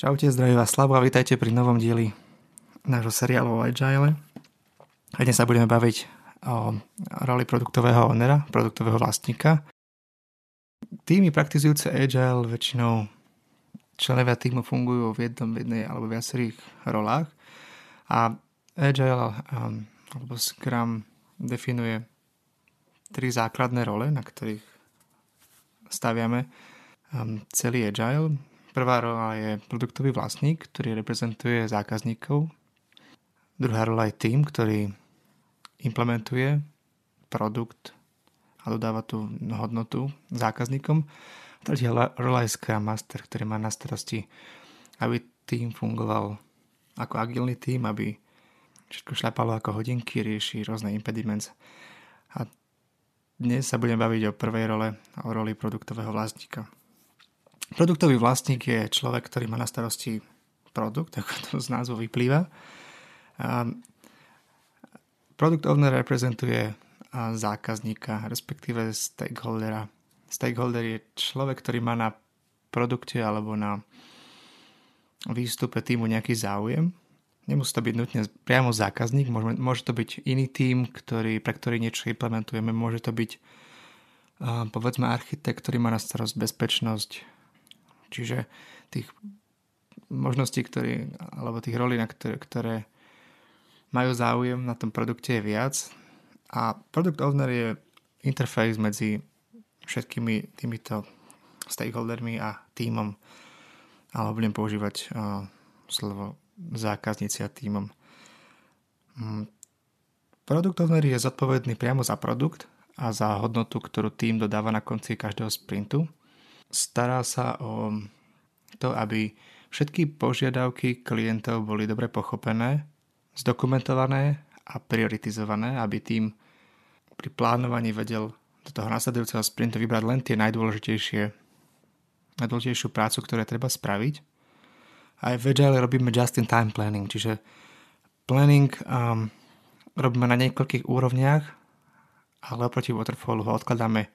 Čaute, zdraví vás Slavo a vítajte pri novom dieli nášho seriálu o Agile. A dnes sa budeme baviť o roli produktového ownera, produktového vlastníka. Týmy praktizujúce Agile väčšinou členovia týmu fungujú v jednom, v jednej alebo viacerých rolách a Agile um, alebo Scrum definuje tri základné role, na ktorých staviame um, celý Agile Prvá rola je produktový vlastník, ktorý reprezentuje zákazníkov. Druhá rola je tým, ktorý implementuje produkt a dodáva tú hodnotu zákazníkom. Tretia rola je Scrum Master, ktorý má na starosti, aby tým fungoval ako agilný tým, aby všetko šľapalo ako hodinky, rieši rôzne impediments. A dnes sa budem baviť o prvej role, o roli produktového vlastníka. Produktový vlastník je človek, ktorý má na starosti produkt, ako to z názvu vyplýva. Product owner reprezentuje zákazníka, respektíve stakeholdera. Stakeholder je človek, ktorý má na produkte alebo na výstupe týmu nejaký záujem. Nemusí to byť nutne priamo zákazník, môže, môže to byť iný tým, ktorý, pre ktorý niečo implementujeme. Môže to byť povedzme architekt, ktorý má na starosť bezpečnosť, Čiže tých možností, ktorý, alebo tých rolí, na ktoré, ktoré majú záujem na tom produkte je viac. A product owner je interface medzi všetkými týmito stakeholdermi a týmom. Ale budem používať uh, slovo zákazníci a týmom. Mm. Product owner je zodpovedný priamo za produkt a za hodnotu, ktorú tým dodáva na konci každého sprintu stará sa o to, aby všetky požiadavky klientov boli dobre pochopené, zdokumentované a prioritizované, aby tým pri plánovaní vedel do toho nasledujúceho sprintu vybrať len tie najdôležitejšie najdôležitejšiu prácu, ktoré treba spraviť. Aj v Agile robíme just-in-time planning, čiže planning um, robíme na niekoľkých úrovniach, ale oproti Waterfallu ho odkladáme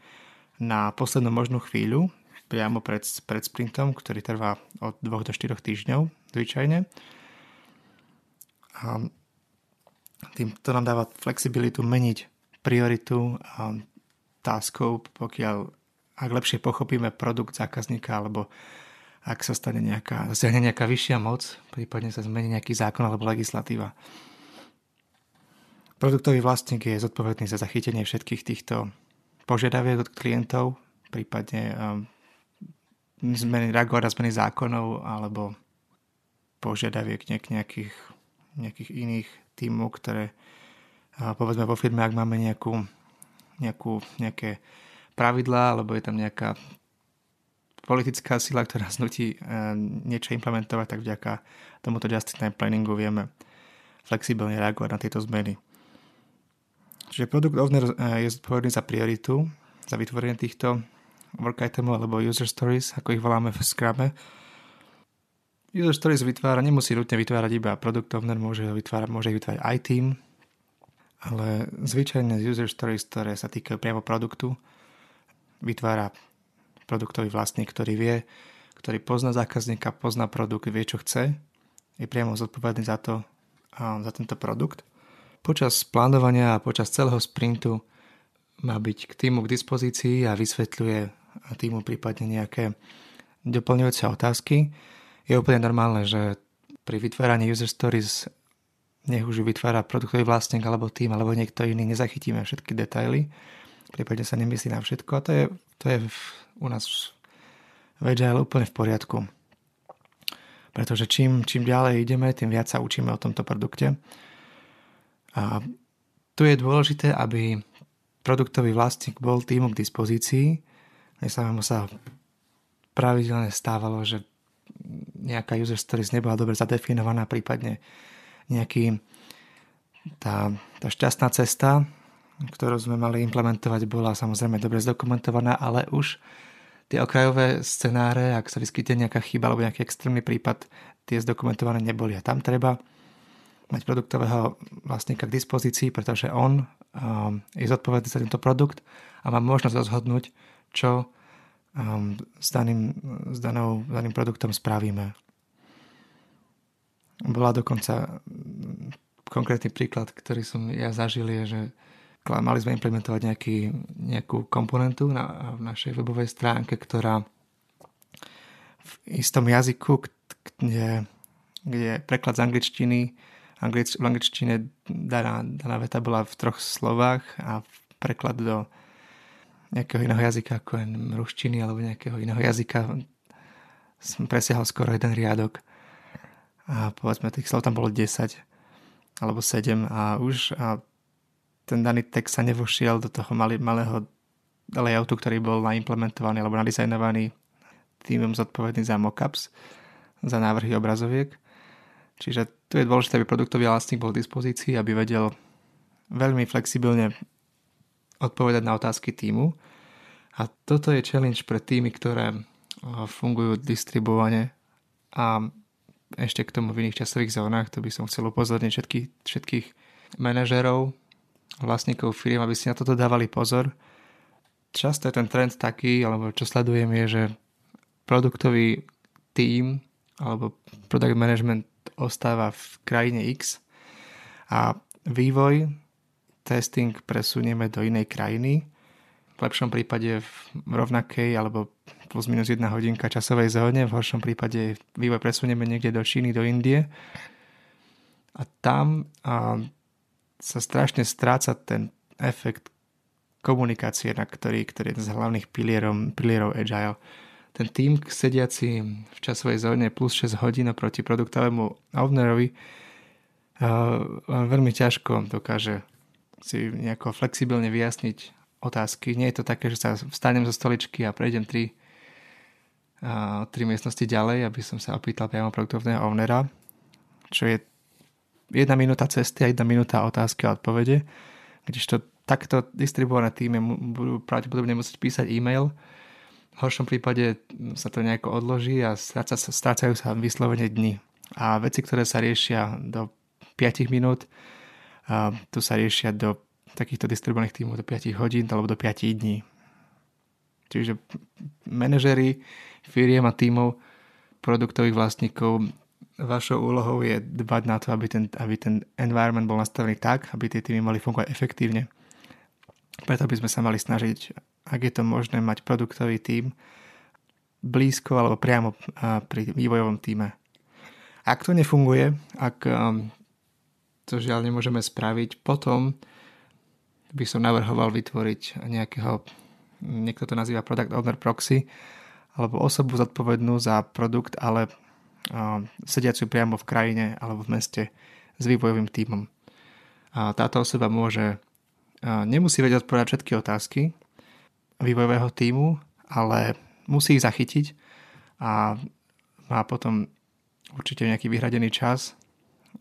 na poslednú možnú chvíľu, priamo pred, pred sprintom, ktorý trvá od 2 do 4 týždňov zvyčajne. A tým to nám dáva flexibilitu meniť prioritu a taskov, pokiaľ ak lepšie pochopíme produkt zákazníka alebo ak sa stane nejaká, zasiahne nejaká vyššia moc, prípadne sa zmení nejaký zákon alebo legislatíva. Produktový vlastník je zodpovedný za zachytenie všetkých týchto požiadaviek od klientov, prípadne zmeny, reagovať na zmeny zákonov alebo požiadaviek nejak, nejakých, nejakých iných tímov, ktoré povedzme vo firme, ak máme nejakú, nejakú, nejaké pravidlá, alebo je tam nejaká politická sila, ktorá znutí e, niečo implementovať, tak vďaka tomuto just-in-time planningu vieme flexibilne reagovať na tieto zmeny. Čiže produkt owner e, je zodpovedný za prioritu, za vytvorenie týchto work itemov alebo user stories, ako ich voláme v Scrube. User stories vytvára, nemusí nutne vytvárať iba product owner, môže, vytvárať, môže ich vytvárať aj team, ale zvyčajne user stories, ktoré sa týkajú priamo produktu, vytvára produktový vlastník, ktorý vie, ktorý pozná zákazníka, pozná produkt, vie, čo chce, je priamo zodpovedný za to, za tento produkt. Počas plánovania a počas celého sprintu má byť k týmu k dispozícii a vysvetľuje týmu prípadne nejaké doplňujúce otázky. Je úplne normálne, že pri vytváraní user stories nech už vytvára produktový vlastník alebo tým, alebo niekto iný, nezachytíme všetky detaily. Prípadne sa nemyslí na všetko a to je, to je v, u nás v Agile úplne v poriadku. Pretože čím, čím ďalej ideme, tým viac sa učíme o tomto produkte. A tu je dôležité, aby produktový vlastník bol týmu k dispozícii, mne samému sa pravidelne stávalo, že nejaká user stories nebola dobre zadefinovaná, prípadne nejaký tá, tá šťastná cesta, ktorú sme mali implementovať, bola samozrejme dobre zdokumentovaná, ale už tie okrajové scenáre, ak sa vyskytne nejaká chyba alebo nejaký extrémny prípad, tie zdokumentované neboli. A tam treba mať produktového vlastníka k dispozícii, pretože on um, je zodpovedný za tento produkt a má možnosť rozhodnúť, čo um, s, daným, s danou, daným produktom spravíme. Bola dokonca konkrétny príklad, ktorý som ja zažil, je, že mali sme implementovať nejaký, nejakú komponentu na, v našej webovej stránke, ktorá v istom jazyku, kde, kde preklad z angličtiny, anglič, v angličtine daná, daná veta bola v troch slovách a preklad do nejakého iného jazyka, ako je ruštiny alebo nejakého iného jazyka som presiahol skoro jeden riadok a povedzme tých slov tam bolo 10 alebo 7 a už a ten daný text sa nevošiel do toho malý, malého layoutu, ktorý bol naimplementovaný alebo nadizajnovaný týmom zodpovedný za mockups, za návrhy obrazoviek. Čiže tu je dôležité, aby produktový vlastník bol k dispozícii, aby vedel veľmi flexibilne odpovedať na otázky týmu. A toto je challenge pre týmy, ktoré fungujú distribuovane a ešte k tomu v iných časových zónach, to by som chcel upozorniť všetkých, všetkých manažerov, vlastníkov firiem, aby si na toto dávali pozor. Často je ten trend taký, alebo čo sledujem je, že produktový tím alebo product management ostáva v krajine X a vývoj, testing presunieme do inej krajiny, v lepšom prípade v rovnakej alebo plus minus jedna hodinka časovej zóne, v horšom prípade vývoj presunieme niekde do Číny, do Indie a tam a sa strašne stráca ten efekt komunikácie, na ktorý, ktorý je z hlavných pilierov, pilierov Agile. Ten tým sediaci v časovej zóne plus 6 hodín proti produktovému ownerovi uh, veľmi ťažko dokáže si nejako flexibilne vyjasniť otázky. Nie je to také, že sa vstanem zo stoličky a prejdem tri, uh, tri miestnosti ďalej, aby som sa opýtal priamo produktovného ownera, čo je jedna minúta cesty a jedna minúta otázky a odpovede, to takto distribuované týmy budú pravdepodobne musieť písať e-mail. V horšom prípade sa to nejako odloží a stráca, strácajú sa vyslovene dni. A veci, ktoré sa riešia do 5 minút, a tu sa riešia do takýchto distribuovaných týmov do 5 hodín alebo do 5 dní. Čiže manažery firiem a týmov produktových vlastníkov vašou úlohou je dbať na to, aby ten, aby ten environment bol nastavený tak, aby tie týmy mali fungovať efektívne. Preto by sme sa mali snažiť, ak je to možné, mať produktový tím blízko alebo priamo pri vývojovom týme. Ak to nefunguje, ak um, to žiaľ nemôžeme spraviť, potom by som navrhoval vytvoriť nejakého, niekto to nazýva product owner proxy, alebo osobu zodpovednú za produkt, ale sediacu priamo v krajine alebo v meste s vývojovým tímom. A táto osoba môže, nemusí vedieť odpovedať všetky otázky vývojového tímu, ale musí ich zachytiť a má potom určite nejaký vyhradený čas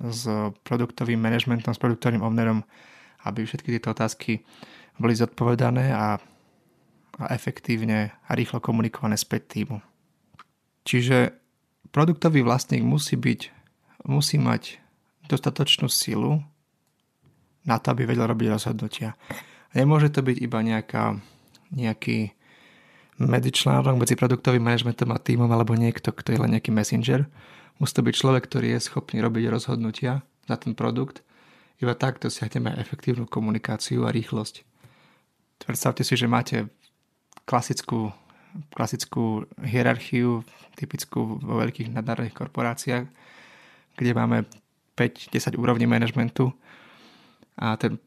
s produktovým manažmentom, s produktovým ownerom, aby všetky tieto otázky boli zodpovedané a, a efektívne a rýchlo komunikované späť týmu. Čiže produktový vlastník musí byť, musí mať dostatočnú silu na to, aby vedel robiť rozhodnutia. Nemôže to byť iba nejaká, nejaký medzičlánok medzi produktovým manažmentom a týmom alebo niekto, kto je len nejaký messenger. Musí to byť človek, ktorý je schopný robiť rozhodnutia za ten produkt. Iba tak dosiahneme efektívnu komunikáciu a rýchlosť. Predstavte si, že máte klasickú klasickú hierarchiu, typickú vo veľkých nadnárodných korporáciách, kde máme 5-10 úrovní manažmentu a ten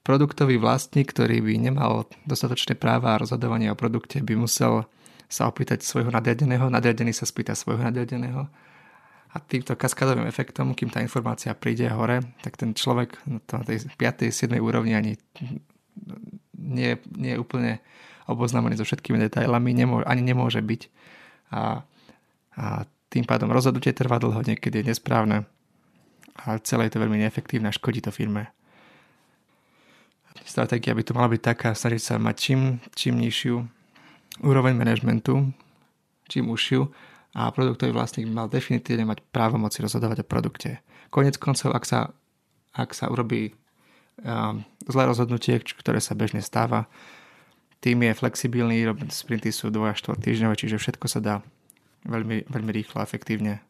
produktový vlastník, ktorý by nemal dostatočné práva a rozhodovanie o produkte, by musel sa opýtať svojho nadriadeného, nadriadený sa spýta svojho nadriadeného a týmto kaskadovým efektom, kým tá informácia príde hore, tak ten človek na tej 5. 7. úrovni ani nie, nie je úplne oboznámený so všetkými detailami, nemô- ani nemôže byť. A, a tým pádom rozhodnutie trvá dlho, niekedy je nesprávne a celé je to veľmi neefektívne a škodí to firme. Stratégia by to mala byť taká, snažiť sa mať čím, čím nižšiu úroveň manažmentu, čím užšiu a produktový vlastník mal definitívne mať právomoci rozhodovať o produkte. Konec koncov, ak sa, ak sa urobí um, zlé rozhodnutie, ktoré sa bežne stáva, tým je flexibilný, sprinty sú 2 až 4 týždňové, čiže všetko sa dá veľmi, veľmi rýchlo a efektívne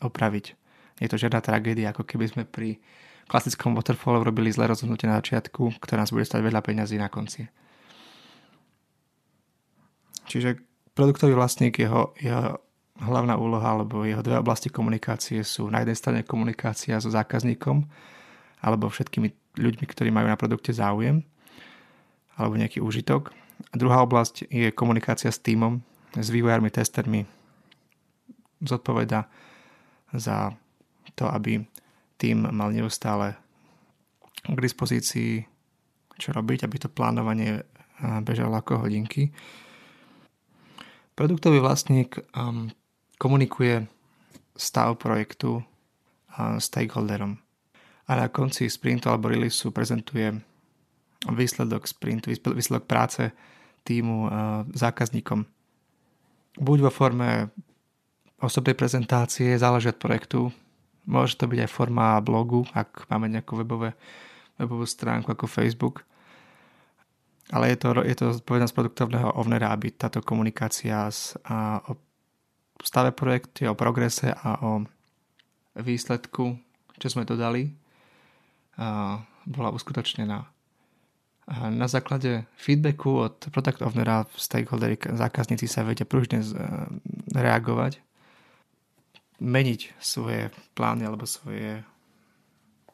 opraviť. Je to žiadna tragédia, ako keby sme pri klasickom waterfallu robili zlé rozhodnutie na začiatku, ktoré nás bude stať veľa peňazí na konci. Čiže produktový vlastník, jeho, jeho hlavná úloha alebo jeho dve oblasti komunikácie sú na jednej strane komunikácia so zákazníkom alebo všetkými ľuďmi, ktorí majú na produkte záujem alebo nejaký úžitok. A druhá oblasť je komunikácia s týmom, s vývojármi, testermi. Zodpoveda za to, aby tým mal neustále k dispozícii čo robiť, aby to plánovanie bežalo ako hodinky. Produktový vlastník um, komunikuje stav projektu stakeholderom. A na konci sprintu alebo release prezentuje výsledok sprintu, výsledok práce týmu zákazníkom. Buď vo forme osobnej prezentácie, záleží od projektu, môže to byť aj forma blogu, ak máme nejakú webové, webovú stránku ako Facebook, ale je to, je to zodpovednosť produktovného ovnera, aby táto komunikácia s, a, stave projektu, o progrese a o výsledku, čo sme dodali, bola uskutočnená. Na základe feedbacku od product ownera stakeholdery, zákazníci sa vedia pružne reagovať, meniť svoje plány alebo svoje,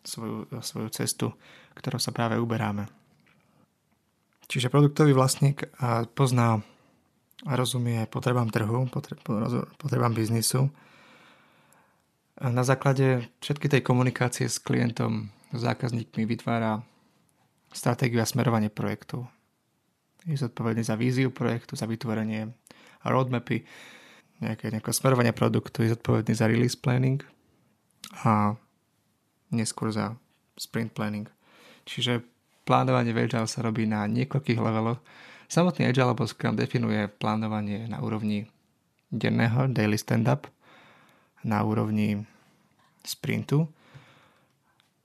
svoju, svoju cestu, ktorou sa práve uberáme. Čiže produktový vlastník pozná a rozumie potrebám trhu, potrebám biznisu. Na základe všetky tej komunikácie s klientom, zákazníkmi vytvára stratégiu a smerovanie projektu. Je zodpovedný za víziu projektu, za vytvorenie roadmapy, nejaké, nejaké smerovanie produktu, je zodpovedný za release planning a neskôr za sprint planning. Čiže Plánovanie Agile sa robí na niekoľkých leveloch. Samotný Agile alebo Scrum definuje plánovanie na úrovni denného, daily stand-up, na úrovni sprintu,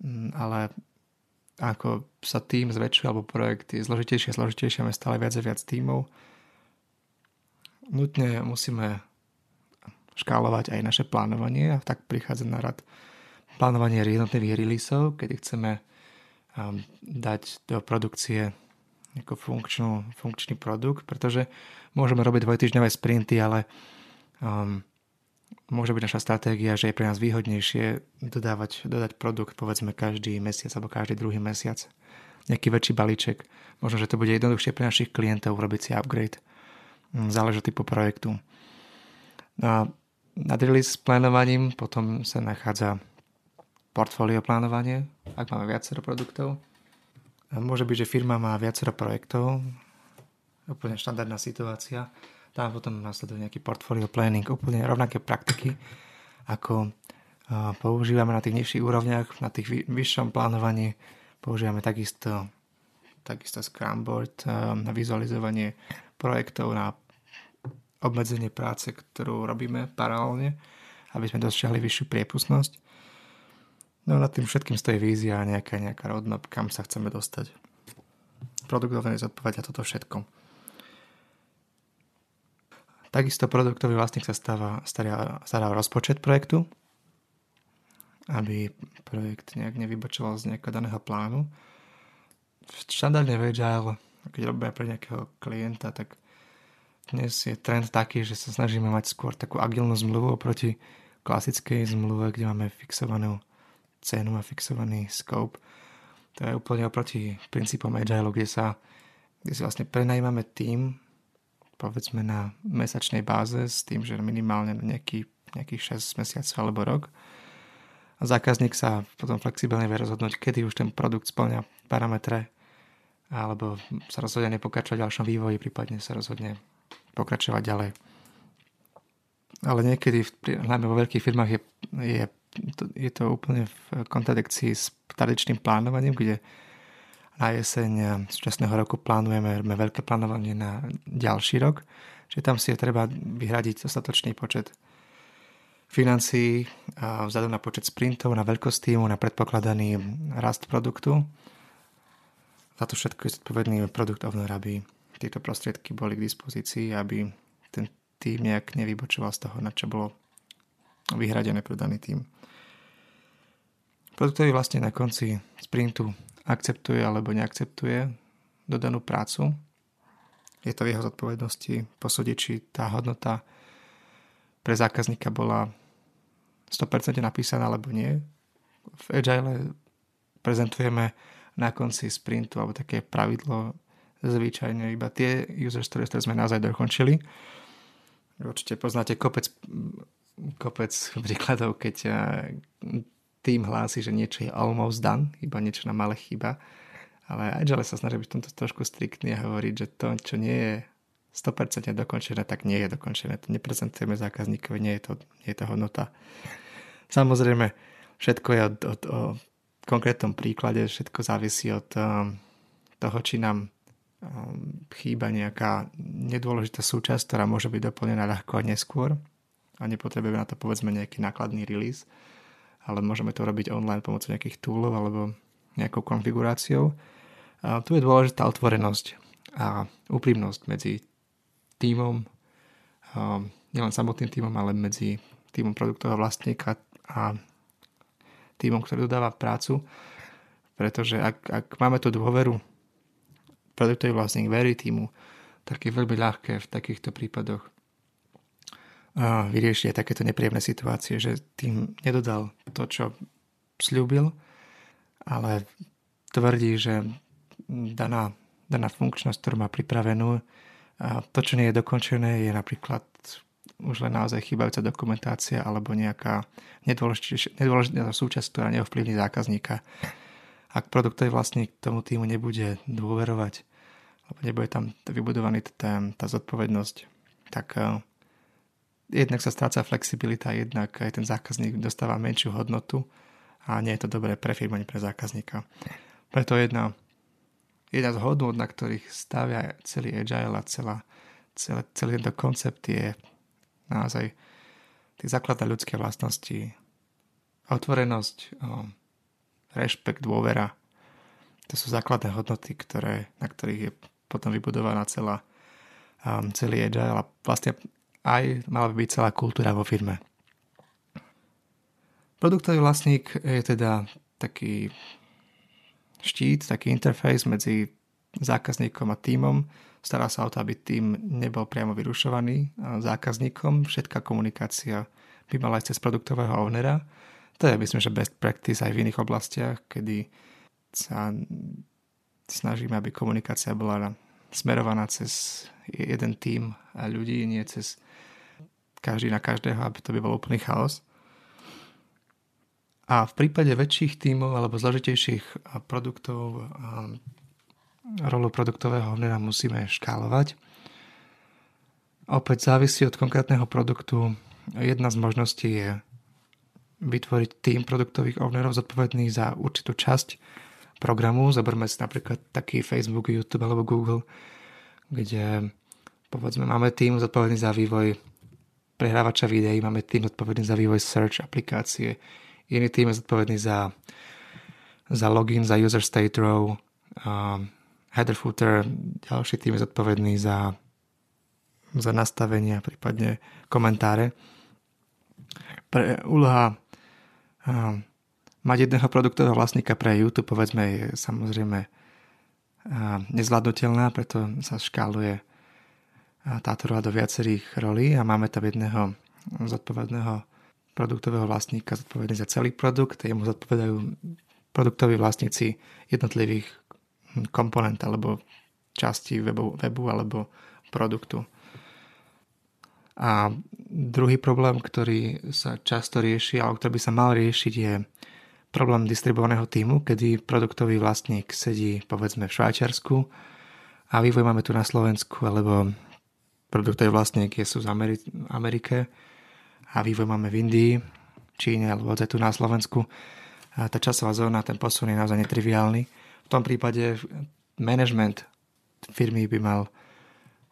mm, ale ako sa tým zväčšuje alebo projekt je zložitejšie a zložitejšie, máme stále viac a viac tímov, nutne musíme škálovať aj naše plánovanie a tak prichádza na rad plánovanie jednotlivých releaseov, kedy chceme dať do produkcie ako funkčnú, funkčný produkt, pretože môžeme robiť dvojtýždňové sprinty, ale um, môže byť naša stratégia, že je pre nás výhodnejšie dodávať, dodať produkt povedzme každý mesiac alebo každý druhý mesiac. Nejaký väčší balíček. Možno, že to bude jednoduchšie pre našich klientov urobiť si upgrade. Mm, záleží typu projektu. A nad release plánovaním potom sa nachádza portfólio plánovanie, ak máme viacero produktov. Môže byť, že firma má viacero projektov, úplne štandardná situácia. Tam potom následuje nejaký portfólio planning, úplne rovnaké praktiky, ako používame na tých nižších úrovniach, na tých vyššom plánovaní používame takisto, takisto Scrum Board na vizualizovanie projektov, na obmedzenie práce, ktorú robíme paralelne, aby sme dosiahli vyššiu priepustnosť. No nad tým všetkým stojí vízia a nejaká, nejaká roadmap, kam sa chceme dostať. Produktový zodpovedia toto všetko. Takisto produktový vlastník sa stáva, stará, stará rozpočet projektu, aby projekt nejak nevybočoval z nejakého daného plánu. Štandardne v Agile, keď robíme pre nejakého klienta, tak dnes je trend taký, že sa snažíme mať skôr takú agilnú zmluvu oproti klasickej zmluve, kde máme fixovanú cenu a fixovaný scope. To je úplne oproti princípom Agile, kde sa kde si vlastne prenajímame tým, povedzme na mesačnej báze s tým, že minimálne nejaký, nejakých 6 mesiacov alebo rok. A zákazník sa potom flexibilne vie rozhodnúť, kedy už ten produkt splňa parametre alebo sa rozhodne nepokračovať v ďalšom vývoji, prípadne sa rozhodne pokračovať ďalej. Ale niekedy, hlavne vo veľkých firmách, je, je je to úplne v kontradikcii s tradičným plánovaním, kde na jeseň súčasného roku plánujeme veľké plánovanie na ďalší rok, čiže tam si je treba vyhradiť dostatočný počet financií vzhľadom na počet sprintov, na veľkosť týmu, na predpokladaný rast produktu. Za to všetko je zodpovedný produkt owner, aby tieto prostriedky boli k dispozícii, aby ten tým nejak nevybočoval z toho, na čo bolo vyhradené pre daný tým. Produktový vlastne na konci sprintu akceptuje alebo neakceptuje dodanú prácu. Je to v jeho zodpovednosti posúdiť, či tá hodnota pre zákazníka bola 100% napísaná alebo nie. V Agile prezentujeme na konci sprintu alebo také pravidlo zvyčajne iba tie user stories, ktoré sme naozaj dokončili. Určite poznáte kopec, kopec príkladov, keď tým hlási, že niečo je almost done, iba niečo na malé chyba. Ale Agile sa snaží byť v tomto trošku striktný a hovoriť, že to, čo nie je 100% dokončené, tak nie je dokončené. To neprezentujeme zákazníkovi, nie je to, nie je to hodnota. Samozrejme, všetko je od, od, o konkrétnom príklade, všetko závisí od um, toho, či nám um, chýba nejaká nedôležitá súčasť, ktorá môže byť doplnená ľahko a neskôr a nepotrebujeme na to povedzme nejaký nákladný release ale môžeme to robiť online pomocou nejakých toolov alebo nejakou konfiguráciou. A tu je dôležitá otvorenosť a úprimnosť medzi týmom, nielen samotným týmom, ale medzi týmom produktového vlastníka a týmom, ktorý dodáva prácu. Pretože ak, ak máme tú dôveru, produktový vlastník verí týmu, tak je veľmi ľahké v takýchto prípadoch vyriešiť aj takéto nepríjemné situácie, že tým nedodal to, čo slúbil, ale tvrdí, že daná, daná funkčnosť, ktorú má pripravenú, to, čo nie je dokončené, je napríklad už len naozaj chýbajúca dokumentácia alebo nejaká nedôležitá súčasť, ktorá neovplyvní zákazníka. Ak produktový vlastník tomu týmu nebude dôverovať, alebo nebude tam vybudovaný tá, tá zodpovednosť, tak jednak sa stráca flexibilita, jednak aj ten zákazník dostáva menšiu hodnotu a nie je to dobré pre firmu ani pre zákazníka. Preto jedna, jedna z hodnot, na ktorých stavia celý Agile a celá, celé, celý tento koncept je naozaj tie základné ľudské vlastnosti, otvorenosť, rešpekt, dôvera. To sú základné hodnoty, ktoré, na ktorých je potom vybudovaná celá, um, celý Agile a vlastne aj mala by byť celá kultúra vo firme. Produktový vlastník je teda taký štít, taký interfejs medzi zákazníkom a týmom. Stará sa o to, aby tým nebol priamo vyrušovaný zákazníkom. Všetká komunikácia by mala aj cez produktového ownera. To je, myslím, že best practice aj v iných oblastiach, kedy sa snažíme, aby komunikácia bola smerovaná cez jeden tým ľudí, nie cez každý na každého, aby to by bol úplný chaos. A v prípade väčších tímov alebo zložitejších produktov rolu produktového hovnera musíme škálovať. Opäť závisí od konkrétneho produktu. Jedna z možností je vytvoriť tým produktových ownerov zodpovedných za určitú časť programu. Zoberme si napríklad taký Facebook, YouTube alebo Google, kde povedzme máme tým zodpovedný za vývoj prehrávača videí, máme tým zodpovedný za vývoj search aplikácie, iný tým je zodpovedný za, za login, za user state row, um, header footer, ďalší tým je zodpovedný za, za nastavenia, prípadne komentáre. Pre úloha um, mať jedného produktového vlastníka pre YouTube, povedzme, je samozrejme um, nezvládnutelná, preto sa škáluje táto rola do viacerých rolí a máme tam jedného zodpovedného produktového vlastníka zodpovedný za celý produkt, jemu zodpovedajú produktoví vlastníci jednotlivých komponent alebo časti webu, webu alebo produktu. A druhý problém, ktorý sa často rieši, alebo ktorý by sa mal riešiť, je problém distribuovaného týmu, kedy produktový vlastník sedí povedzme v Švajčiarsku a vývoj máme tu na Slovensku, alebo vlastník je sú z Amerike a vývoj máme v Indii, Číne alebo aj tu na Slovensku. A tá časová zóna, ten posun je naozaj netriviálny. V tom prípade management firmy by mal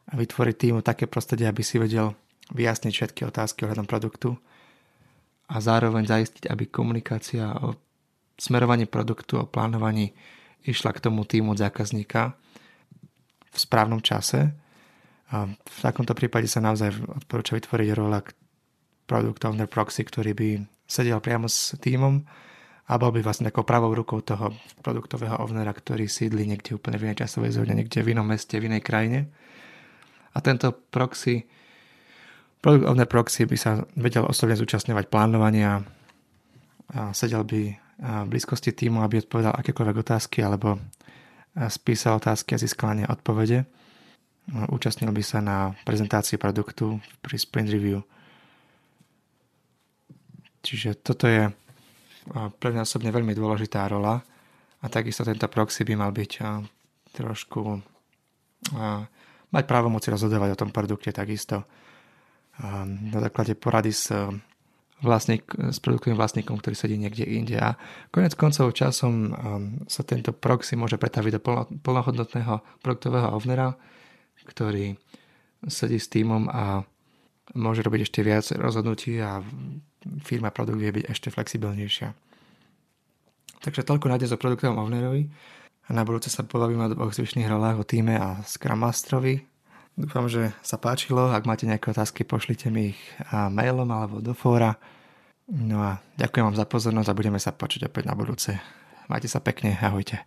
vytvoriť týmu také prostredie, aby si vedel vyjasniť všetky otázky ohľadom produktu a zároveň zaistiť, aby komunikácia o smerovaní produktu, o plánovaní išla k tomu týmu zákazníka v správnom čase a v takomto prípade sa naozaj odporúča vytvoriť rola Product Owner Proxy, ktorý by sedel priamo s týmom a bol by vlastne takou pravou rukou toho produktového ovnera, ktorý sídli niekde úplne v inej časovej zóne, niekde v inom meste, v inej krajine. A tento proxy, produkt owner proxy by sa vedel osobne zúčastňovať plánovania a sedel by v blízkosti týmu, aby odpovedal akékoľvek otázky alebo spísal otázky a získal ne odpovede. Účastnil by sa na prezentácii produktu pri sprint review. Čiže toto je pre mňa osobne veľmi dôležitá rola a takisto tento proxy by mal byť trošku mať právomoci rozhodovať o tom produkte takisto na základe porady s, vlastník, s produktovým vlastníkom, ktorý sedí niekde inde. A konec koncov časom sa tento proxy môže pretaviť do plnohodnotného produktového ovnera, ktorý sedí s týmom a môže robiť ešte viac rozhodnutí a firma produkt vie byť ešte flexibilnejšia. Takže toľko na dnes o produktovom ownerovi. A na budúce sa pobavím o dvoch zvyšných rolách, o týme a Scrum Masterovi. Dúfam, že sa páčilo. Ak máte nejaké otázky, pošlite mi ich mailom alebo do fóra. No a ďakujem vám za pozornosť a budeme sa počuť opäť na budúce. Majte sa pekne, ahojte.